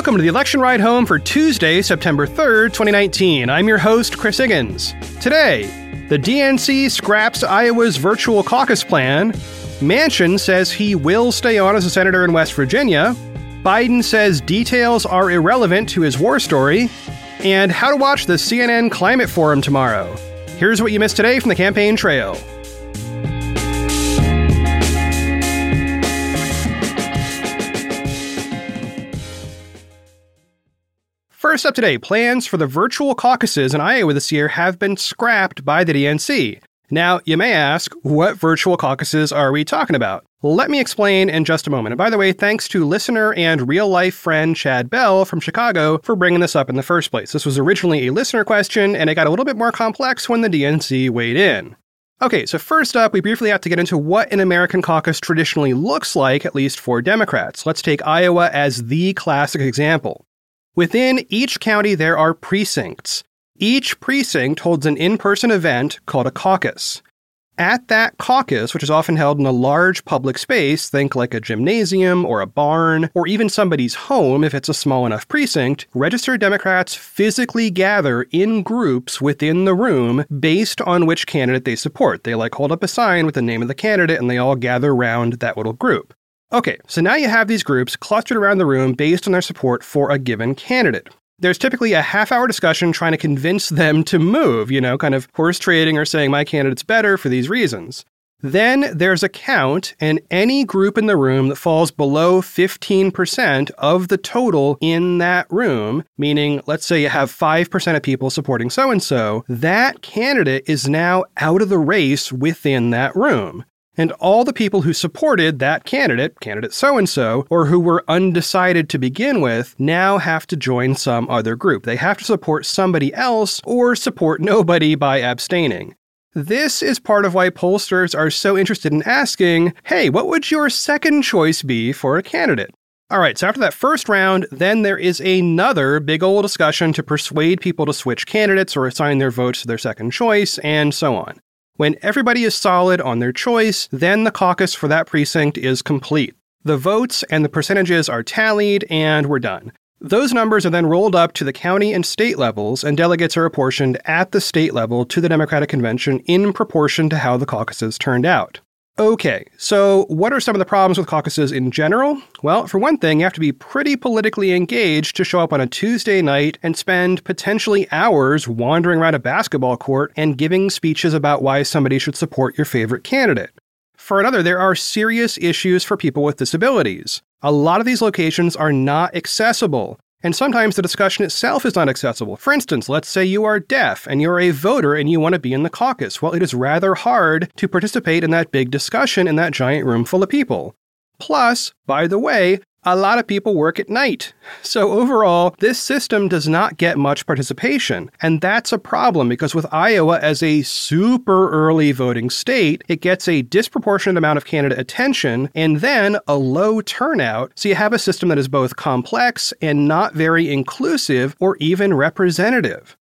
Welcome to the election ride home for Tuesday, September 3rd, 2019. I'm your host, Chris Higgins. Today, the DNC scraps Iowa's virtual caucus plan. Manchin says he will stay on as a senator in West Virginia. Biden says details are irrelevant to his war story. And how to watch the CNN Climate Forum tomorrow. Here's what you missed today from the campaign trail. First up today, plans for the virtual caucuses in Iowa this year have been scrapped by the DNC. Now, you may ask, what virtual caucuses are we talking about? Let me explain in just a moment. And by the way, thanks to listener and real life friend Chad Bell from Chicago for bringing this up in the first place. This was originally a listener question, and it got a little bit more complex when the DNC weighed in. Okay, so first up, we briefly have to get into what an American caucus traditionally looks like, at least for Democrats. Let's take Iowa as the classic example. Within each county, there are precincts. Each precinct holds an in person event called a caucus. At that caucus, which is often held in a large public space, think like a gymnasium or a barn, or even somebody's home if it's a small enough precinct, registered Democrats physically gather in groups within the room based on which candidate they support. They like hold up a sign with the name of the candidate and they all gather around that little group. Okay, so now you have these groups clustered around the room based on their support for a given candidate. There's typically a half hour discussion trying to convince them to move, you know, kind of horse trading or saying my candidate's better for these reasons. Then there's a count, and any group in the room that falls below 15% of the total in that room, meaning let's say you have 5% of people supporting so and so, that candidate is now out of the race within that room and all the people who supported that candidate, candidate so and so, or who were undecided to begin with, now have to join some other group. They have to support somebody else or support nobody by abstaining. This is part of why pollsters are so interested in asking, hey, what would your second choice be for a candidate? All right, so after that first round, then there is another big old discussion to persuade people to switch candidates or assign their votes to their second choice, and so on. When everybody is solid on their choice, then the caucus for that precinct is complete. The votes and the percentages are tallied, and we're done. Those numbers are then rolled up to the county and state levels, and delegates are apportioned at the state level to the Democratic Convention in proportion to how the caucuses turned out. Okay, so what are some of the problems with caucuses in general? Well, for one thing, you have to be pretty politically engaged to show up on a Tuesday night and spend potentially hours wandering around a basketball court and giving speeches about why somebody should support your favorite candidate. For another, there are serious issues for people with disabilities. A lot of these locations are not accessible, and sometimes the discussion itself is not accessible. For instance, let's say you are deaf and you're a voter and you want to be in the caucus. Well, it is rather hard to participate in that big discussion in that giant room full of people. Plus, by the way, a lot of people work at night. So, overall, this system does not get much participation. And that's a problem because with Iowa as a super early voting state, it gets a disproportionate amount of candidate attention and then a low turnout. So, you have a system that is both complex and not very inclusive or even representative.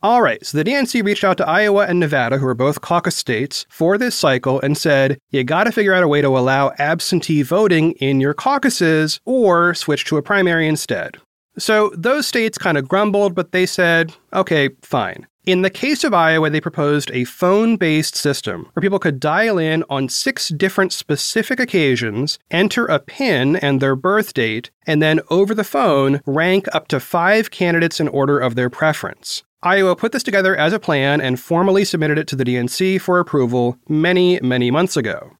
All right, so the DNC reached out to Iowa and Nevada, who are both caucus states, for this cycle and said, you got to figure out a way to allow absentee voting in your caucuses or switch to a primary instead. So those states kind of grumbled, but they said, okay, fine. In the case of Iowa, they proposed a phone based system where people could dial in on six different specific occasions, enter a PIN and their birth date, and then over the phone rank up to five candidates in order of their preference. Iowa put this together as a plan and formally submitted it to the DNC for approval many, many months ago.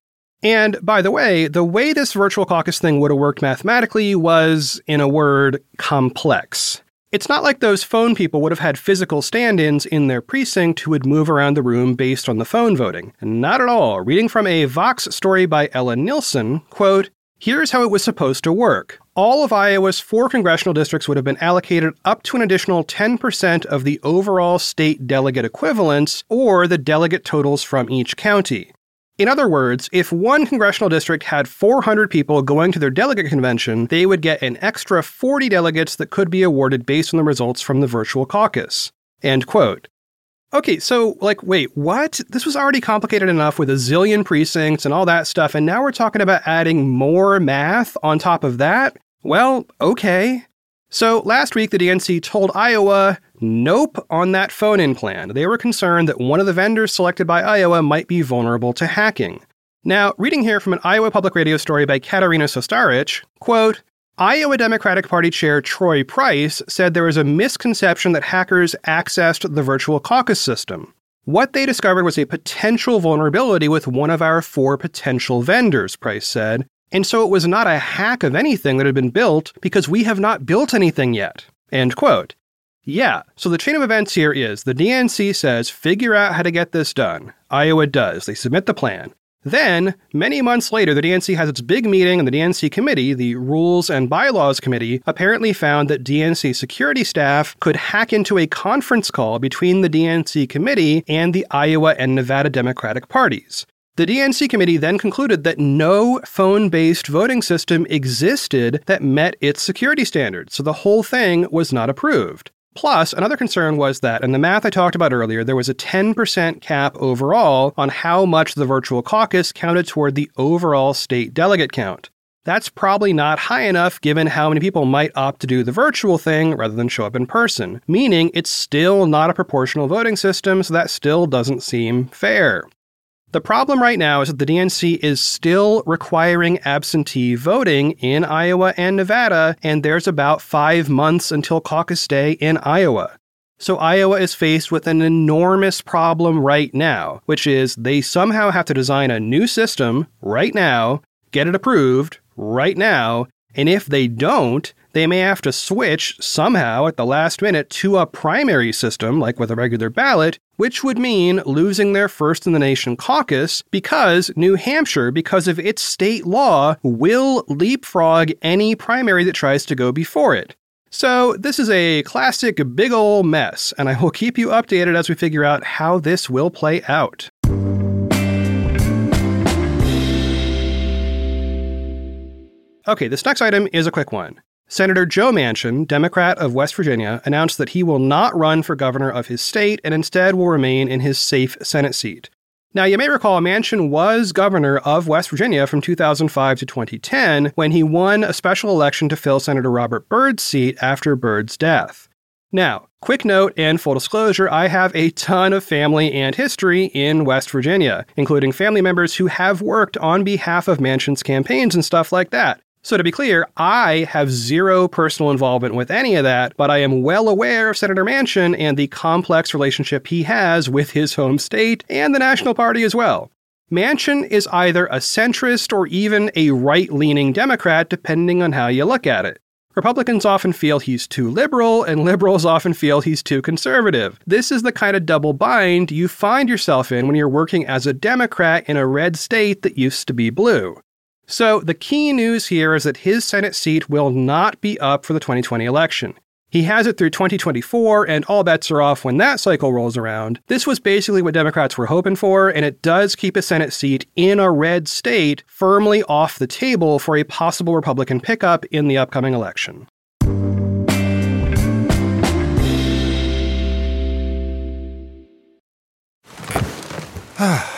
And by the way, the way this virtual caucus thing would have worked mathematically was, in a word, complex. It's not like those phone people would have had physical stand ins in their precinct who would move around the room based on the phone voting. Not at all. Reading from a Vox story by Ellen Nilsen, quote, Here's how it was supposed to work. All of Iowa's four congressional districts would have been allocated up to an additional 10% of the overall state delegate equivalents, or the delegate totals from each county. In other words, if one congressional district had 400 people going to their delegate convention, they would get an extra 40 delegates that could be awarded based on the results from the virtual caucus. End quote. Okay, so, like, wait, what? This was already complicated enough with a zillion precincts and all that stuff, and now we're talking about adding more math on top of that? Well, okay. So last week, the DNC told Iowa nope on that phone in plan. They were concerned that one of the vendors selected by Iowa might be vulnerable to hacking. Now, reading here from an Iowa Public Radio story by Katarina Sostaric, quote, Iowa Democratic Party Chair Troy Price said there was a misconception that hackers accessed the virtual caucus system. What they discovered was a potential vulnerability with one of our four potential vendors, Price said. And so it was not a hack of anything that had been built because we have not built anything yet. End quote. Yeah, so the chain of events here is the DNC says figure out how to get this done. Iowa does. They submit the plan. Then, many months later, the DNC has its big meeting, and the DNC committee, the Rules and Bylaws Committee, apparently found that DNC security staff could hack into a conference call between the DNC committee and the Iowa and Nevada Democratic parties. The DNC committee then concluded that no phone based voting system existed that met its security standards, so the whole thing was not approved. Plus, another concern was that in the math I talked about earlier, there was a 10% cap overall on how much the virtual caucus counted toward the overall state delegate count. That's probably not high enough given how many people might opt to do the virtual thing rather than show up in person, meaning it's still not a proportional voting system, so that still doesn't seem fair. The problem right now is that the DNC is still requiring absentee voting in Iowa and Nevada, and there's about five months until caucus day in Iowa. So Iowa is faced with an enormous problem right now, which is they somehow have to design a new system right now, get it approved right now, and if they don't, they may have to switch somehow at the last minute to a primary system, like with a regular ballot, which would mean losing their first in the nation caucus because New Hampshire, because of its state law, will leapfrog any primary that tries to go before it. So, this is a classic big ol' mess, and I will keep you updated as we figure out how this will play out. Okay, this next item is a quick one. Senator Joe Manchin, Democrat of West Virginia, announced that he will not run for governor of his state and instead will remain in his safe Senate seat. Now, you may recall Manchin was governor of West Virginia from 2005 to 2010 when he won a special election to fill Senator Robert Byrd's seat after Byrd's death. Now, quick note and full disclosure I have a ton of family and history in West Virginia, including family members who have worked on behalf of Manchin's campaigns and stuff like that. So, to be clear, I have zero personal involvement with any of that, but I am well aware of Senator Manchin and the complex relationship he has with his home state and the National Party as well. Manchin is either a centrist or even a right leaning Democrat, depending on how you look at it. Republicans often feel he's too liberal, and liberals often feel he's too conservative. This is the kind of double bind you find yourself in when you're working as a Democrat in a red state that used to be blue. So, the key news here is that his Senate seat will not be up for the 2020 election. He has it through 2024, and all bets are off when that cycle rolls around. This was basically what Democrats were hoping for, and it does keep a Senate seat in a red state firmly off the table for a possible Republican pickup in the upcoming election.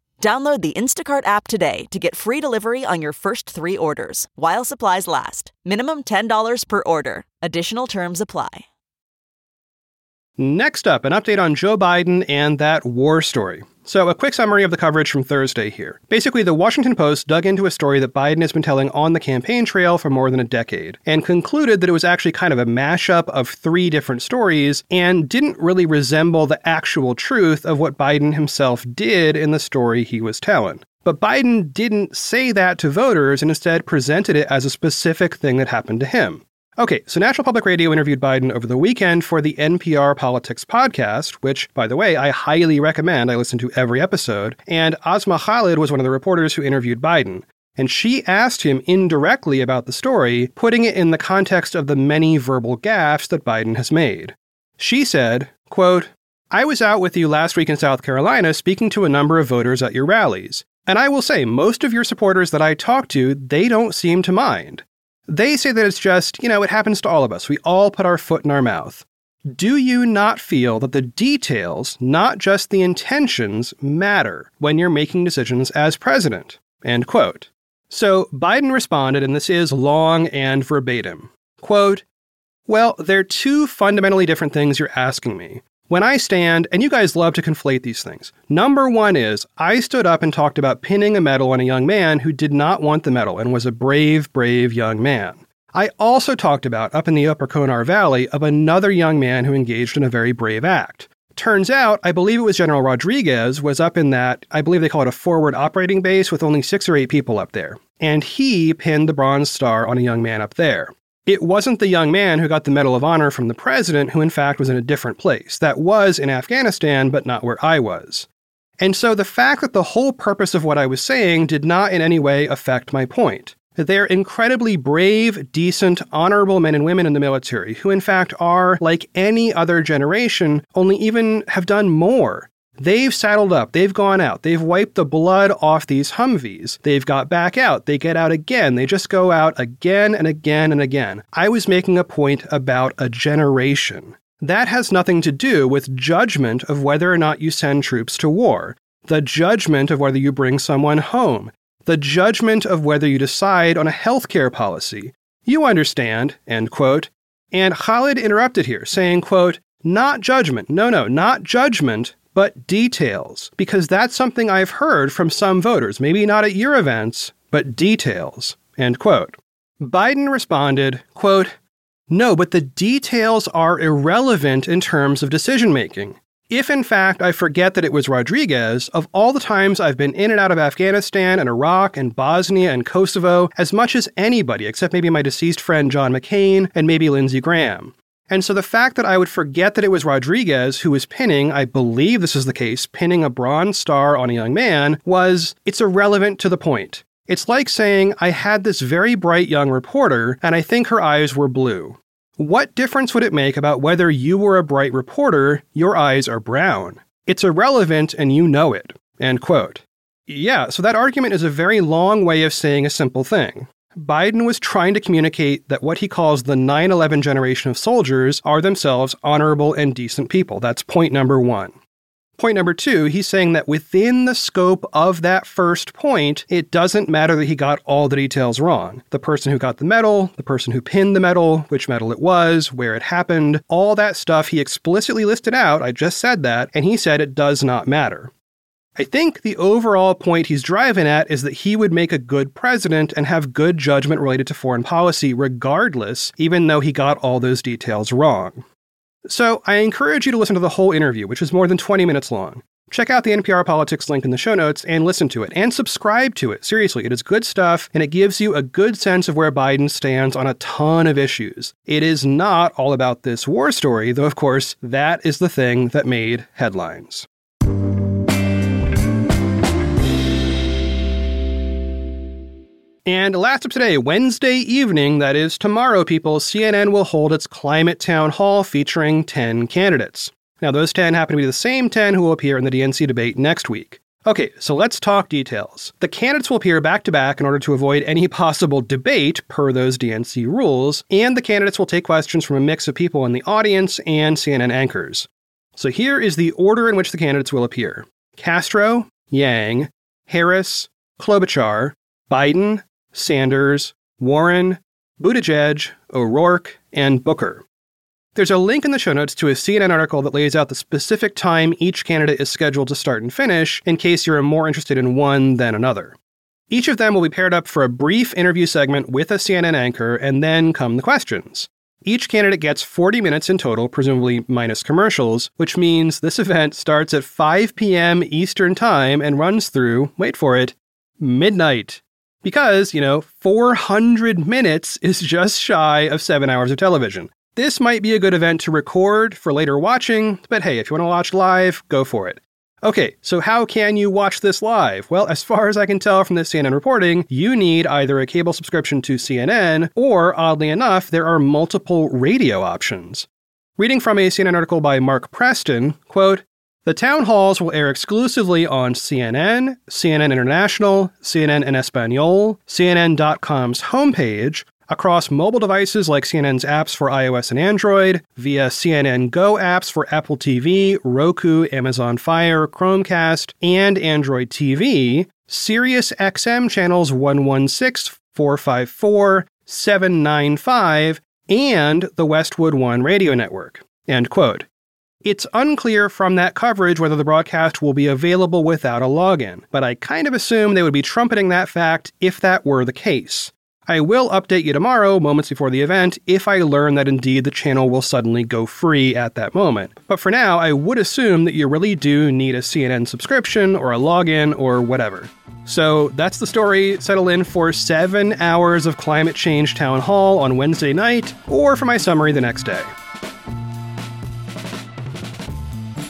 Download the Instacart app today to get free delivery on your first three orders while supplies last. Minimum $10 per order. Additional terms apply. Next up, an update on Joe Biden and that war story. So, a quick summary of the coverage from Thursday here. Basically, the Washington Post dug into a story that Biden has been telling on the campaign trail for more than a decade and concluded that it was actually kind of a mashup of three different stories and didn't really resemble the actual truth of what Biden himself did in the story he was telling. But Biden didn't say that to voters and instead presented it as a specific thing that happened to him. Okay, so National Public Radio interviewed Biden over the weekend for the NPR Politics podcast, which, by the way, I highly recommend. I listen to every episode. And Asma Khalid was one of the reporters who interviewed Biden. And she asked him indirectly about the story, putting it in the context of the many verbal gaffes that Biden has made. She said, quote, I was out with you last week in South Carolina speaking to a number of voters at your rallies. And I will say, most of your supporters that I talked to, they don't seem to mind. They say that it's just, you know, it happens to all of us. We all put our foot in our mouth. Do you not feel that the details, not just the intentions, matter when you're making decisions as president? End quote. So Biden responded, and this is long and verbatim. Quote, Well, they're two fundamentally different things you're asking me. When I stand, and you guys love to conflate these things, number one is I stood up and talked about pinning a medal on a young man who did not want the medal and was a brave, brave young man. I also talked about, up in the Upper Konar Valley, of another young man who engaged in a very brave act. Turns out, I believe it was General Rodriguez, was up in that, I believe they call it a forward operating base with only six or eight people up there. And he pinned the Bronze Star on a young man up there. It wasn't the young man who got the Medal of Honor from the president, who in fact was in a different place. That was in Afghanistan, but not where I was. And so the fact that the whole purpose of what I was saying did not in any way affect my point. That they're incredibly brave, decent, honorable men and women in the military, who in fact are, like any other generation, only even have done more. They've saddled up, they've gone out, they've wiped the blood off these Humvees. They've got back out, they get out again, they just go out again and again and again. I was making a point about a generation. That has nothing to do with judgment of whether or not you send troops to war, the judgment of whether you bring someone home, the judgment of whether you decide on a healthcare policy. You understand, end quote. And Khalid interrupted here, saying, quote, not judgment. No, no, not judgment, but details, because that's something I've heard from some voters, maybe not at your events, but details. End quote. Biden responded, quote, No, but the details are irrelevant in terms of decision making. If in fact I forget that it was Rodriguez, of all the times I've been in and out of Afghanistan and Iraq and Bosnia and Kosovo, as much as anybody except maybe my deceased friend John McCain and maybe Lindsey Graham. And so the fact that I would forget that it was Rodriguez who was pinning, I believe this is the case, pinning a bronze star on a young man, was it's irrelevant to the point. It's like saying, I had this very bright young reporter, and I think her eyes were blue. What difference would it make about whether you were a bright reporter, your eyes are brown? It's irrelevant and you know it. End quote. Yeah, so that argument is a very long way of saying a simple thing. Biden was trying to communicate that what he calls the 9 11 generation of soldiers are themselves honorable and decent people. That's point number one. Point number two, he's saying that within the scope of that first point, it doesn't matter that he got all the details wrong. The person who got the medal, the person who pinned the medal, which medal it was, where it happened, all that stuff he explicitly listed out. I just said that, and he said it does not matter. I think the overall point he's driving at is that he would make a good president and have good judgment related to foreign policy regardless, even though he got all those details wrong. So I encourage you to listen to the whole interview, which is more than 20 minutes long. Check out the NPR Politics link in the show notes and listen to it and subscribe to it. Seriously, it is good stuff and it gives you a good sense of where Biden stands on a ton of issues. It is not all about this war story, though, of course, that is the thing that made headlines. And last up today, Wednesday evening, that is tomorrow, people, CNN will hold its Climate Town Hall featuring 10 candidates. Now, those 10 happen to be the same 10 who will appear in the DNC debate next week. Okay, so let's talk details. The candidates will appear back to back in order to avoid any possible debate per those DNC rules, and the candidates will take questions from a mix of people in the audience and CNN anchors. So here is the order in which the candidates will appear Castro, Yang, Harris, Klobuchar, Biden, Sanders, Warren, Buttigieg, O'Rourke, and Booker. There's a link in the show notes to a CNN article that lays out the specific time each candidate is scheduled to start and finish in case you're more interested in one than another. Each of them will be paired up for a brief interview segment with a CNN anchor, and then come the questions. Each candidate gets 40 minutes in total, presumably minus commercials, which means this event starts at 5 p.m. Eastern Time and runs through, wait for it, midnight. Because, you know, 400 minutes is just shy of seven hours of television. This might be a good event to record for later watching, but hey, if you want to watch live, go for it. Okay, so how can you watch this live? Well, as far as I can tell from the CNN reporting, you need either a cable subscription to CNN, or oddly enough, there are multiple radio options. Reading from a CNN article by Mark Preston, quote, the town halls will air exclusively on CNN, CNN International, CNN en Espanol, CNN.com's homepage, across mobile devices like CNN's apps for iOS and Android, via CNN Go apps for Apple TV, Roku, Amazon Fire, Chromecast, and Android TV, Sirius XM channels 116, 454, 795, and the Westwood One radio network. End quote. It's unclear from that coverage whether the broadcast will be available without a login, but I kind of assume they would be trumpeting that fact if that were the case. I will update you tomorrow, moments before the event, if I learn that indeed the channel will suddenly go free at that moment. But for now, I would assume that you really do need a CNN subscription or a login or whatever. So that's the story. Settle in for seven hours of climate change town hall on Wednesday night, or for my summary the next day.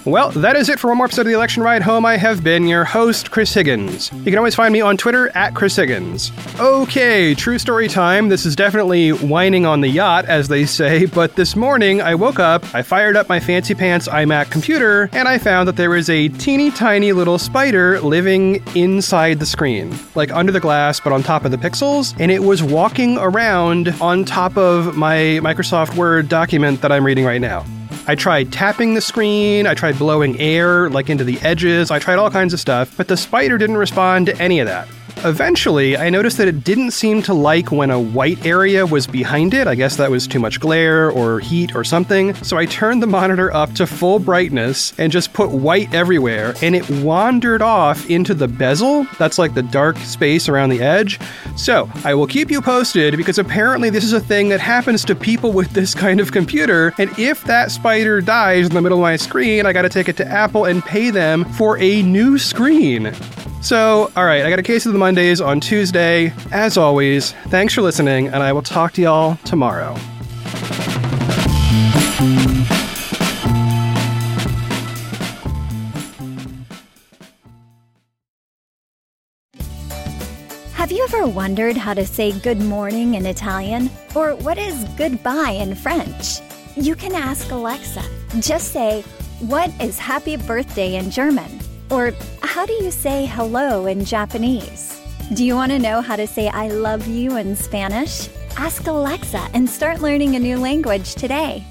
Well, that is it for one more episode of the Election Ride Home. I have been your host, Chris Higgins. You can always find me on Twitter at Chris Higgins. Okay, true story time. This is definitely whining on the yacht, as they say, but this morning I woke up, I fired up my fancy pants iMac computer, and I found that there was a teeny tiny little spider living inside the screen, like under the glass, but on top of the pixels, and it was walking around on top of my Microsoft Word document that I'm reading right now. I tried tapping the screen, I tried blowing air like into the edges, I tried all kinds of stuff, but the spider didn't respond to any of that. Eventually, I noticed that it didn't seem to like when a white area was behind it. I guess that was too much glare or heat or something. So I turned the monitor up to full brightness and just put white everywhere, and it wandered off into the bezel. That's like the dark space around the edge. So I will keep you posted because apparently this is a thing that happens to people with this kind of computer. And if that spider dies in the middle of my screen, I got to take it to Apple and pay them for a new screen. So, all right, I got a case of the Mondays on Tuesday. As always, thanks for listening, and I will talk to y'all tomorrow. Have you ever wondered how to say good morning in Italian? Or what is goodbye in French? You can ask Alexa. Just say, What is happy birthday in German? Or how do you say hello in Japanese? Do you want to know how to say I love you in Spanish? Ask Alexa and start learning a new language today.